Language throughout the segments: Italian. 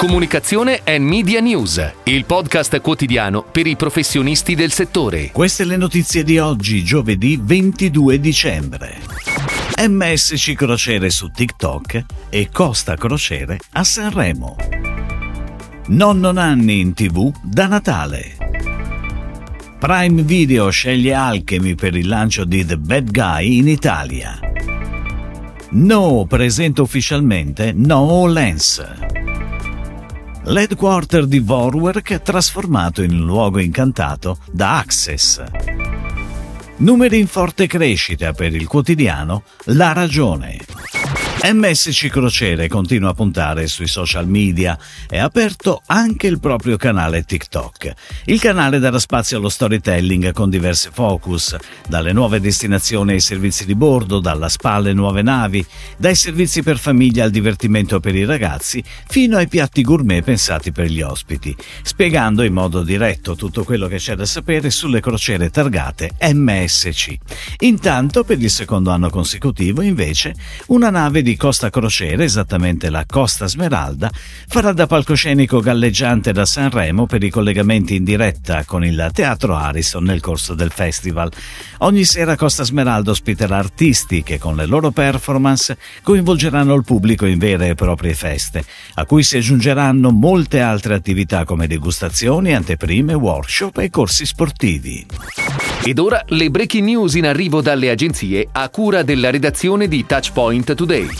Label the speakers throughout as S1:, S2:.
S1: Comunicazione e Media News, il podcast quotidiano per i professionisti del settore.
S2: Queste le notizie di oggi, giovedì 22 dicembre. MSC Crociere su TikTok e Costa Crociere a Sanremo. Nonno Nanni in tv da Natale. Prime Video sceglie Alchemy per il lancio di The Bad Guy in Italia. No presenta ufficialmente No Lens. L'headquarter di Vorwerk trasformato in luogo incantato da Access. Numeri in forte crescita per il quotidiano La Ragione. MSC Crociere continua a puntare sui social media e ha aperto anche il proprio canale TikTok. Il canale darà spazio allo storytelling con diversi focus, dalle nuove destinazioni ai servizi di bordo, dalla spa alle nuove navi, dai servizi per famiglia al divertimento per i ragazzi, fino ai piatti gourmet pensati per gli ospiti, spiegando in modo diretto tutto quello che c'è da sapere sulle crociere targate MSC. Intanto, per il secondo anno consecutivo, invece, una nave di di Costa Crociere, esattamente la Costa Smeralda, farà da palcoscenico galleggiante da Sanremo per i collegamenti in diretta con il Teatro Harrison nel corso del festival. Ogni sera Costa Smeralda ospiterà artisti che con le loro performance coinvolgeranno il pubblico in vere e proprie feste, a cui si aggiungeranno molte altre attività come degustazioni, anteprime, workshop e corsi sportivi.
S1: Ed ora le breaking news in arrivo dalle agenzie a cura della redazione di Touchpoint Today.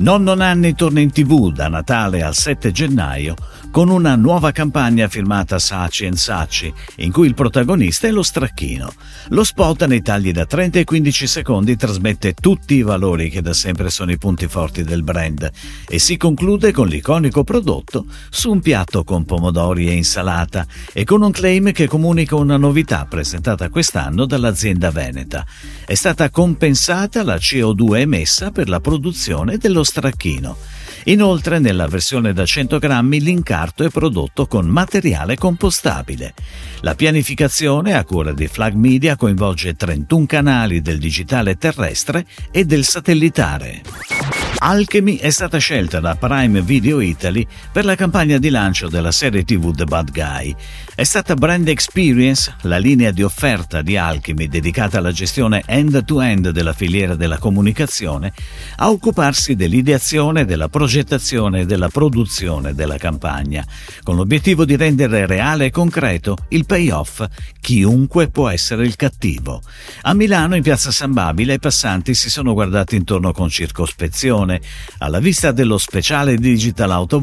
S2: Nonno Nanni torna in tv da Natale al 7 gennaio con una nuova campagna firmata Saci Saci, in cui il protagonista è lo stracchino. Lo spot nei tagli da 30 e 15 secondi trasmette tutti i valori che da sempre sono i punti forti del brand e si conclude con l'iconico prodotto su un piatto con pomodori e insalata e con un claim che comunica una novità presentata quest'anno dall'azienda veneta. È stata compensata la CO2 emessa per la produzione dello stracchino. Inoltre, nella versione da 100 grammi l'incarto è prodotto con materiale compostabile. La pianificazione a cura di Flag Media coinvolge 31 canali del digitale terrestre e del satellitare. Alchemy è stata scelta da Prime Video Italy per la campagna di lancio della serie TV The Bad Guy. È stata Brand Experience, la linea di offerta di Alchemy dedicata alla gestione end-to-end della filiera della comunicazione, a occuparsi dell'ideazione, della progettazione e della produzione della campagna, con l'obiettivo di rendere reale e concreto il payoff chiunque può essere il cattivo. A Milano, in piazza San Babile, i passanti si sono guardati intorno con circospezione attenzione alla vista dello speciale Digital Out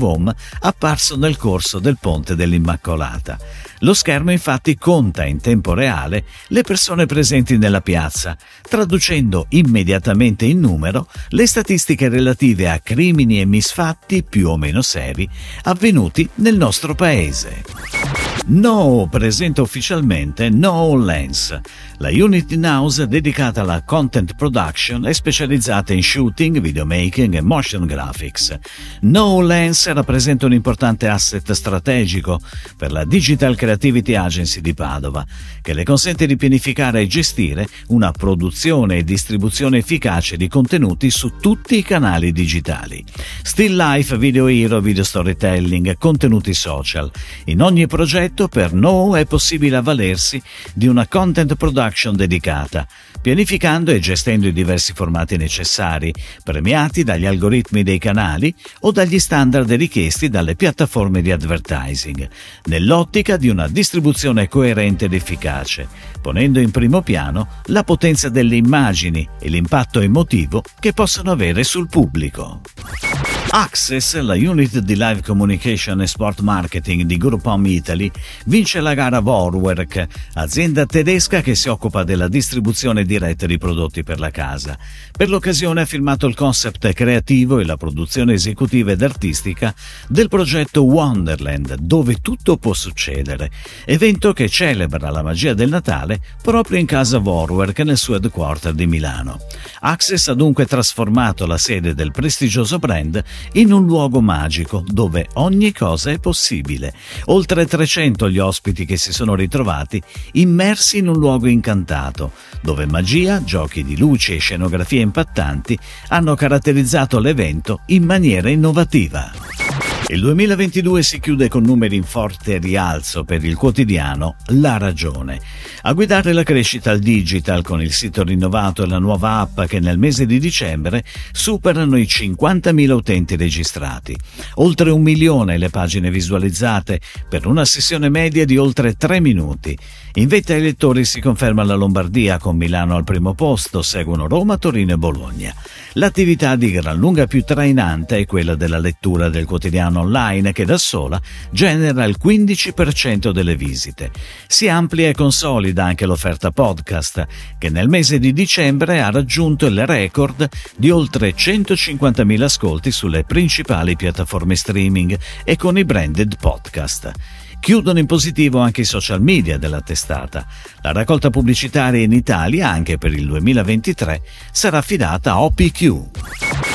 S2: apparso nel corso del Ponte dell'Immacolata. Lo schermo infatti conta in tempo reale le persone presenti nella piazza, traducendo immediatamente in numero le statistiche relative a crimini e misfatti più o meno seri avvenuti nel nostro paese. No presenta ufficialmente No Lens. La unit in-house dedicata alla content production è specializzata in shooting, videomaking e motion graphics. No Lens rappresenta un importante asset strategico per la Digital Creativity Agency di Padova, che le consente di pianificare e gestire una produzione e distribuzione efficace di contenuti su tutti i canali digitali. Still life, video hero, video storytelling, contenuti social. In ogni progetto progetto per No è possibile avvalersi di una content production dedicata, pianificando e gestendo i diversi formati necessari, premiati dagli algoritmi dei canali o dagli standard richiesti dalle piattaforme di advertising, nell'ottica di una distribuzione coerente ed efficace, ponendo in primo piano la potenza delle immagini e l'impatto emotivo che possono avere sul pubblico. Access, la unit di live communication e sport marketing di Groupon Italy, vince la gara Vorwerk, azienda tedesca che si occupa della distribuzione diretta di prodotti per la casa. Per l'occasione ha firmato il concept creativo e la produzione esecutiva ed artistica del progetto Wonderland, dove tutto può succedere, evento che celebra la magia del Natale proprio in casa Vorwerk nel suo headquarter di Milano. Access ha dunque trasformato la sede del prestigioso brand in un luogo magico dove ogni cosa è possibile. Oltre 300 gli ospiti che si sono ritrovati immersi in un luogo incantato, dove magia, giochi di luce e scenografie impattanti hanno caratterizzato l'evento in maniera innovativa. Il 2022 si chiude con numeri in forte rialzo per il quotidiano La Ragione. A guidare la crescita al digital con il sito rinnovato e la nuova app che nel mese di dicembre superano i 50.000 utenti registrati. Oltre un milione le pagine visualizzate per una sessione media di oltre 3 minuti. In vetta ai lettori si conferma la Lombardia con Milano al primo posto, seguono Roma, Torino e Bologna. L'attività di gran lunga più trainante è quella della lettura del quotidiano online che da sola genera il 15% delle visite. Si amplia e consolida anche l'offerta podcast, che nel mese di dicembre ha raggiunto il record di oltre 150.000 ascolti sulle principali piattaforme streaming e con i branded podcast. Chiudono in positivo anche i social media della testata. La raccolta pubblicitaria in Italia, anche per il 2023, sarà affidata a OPQ.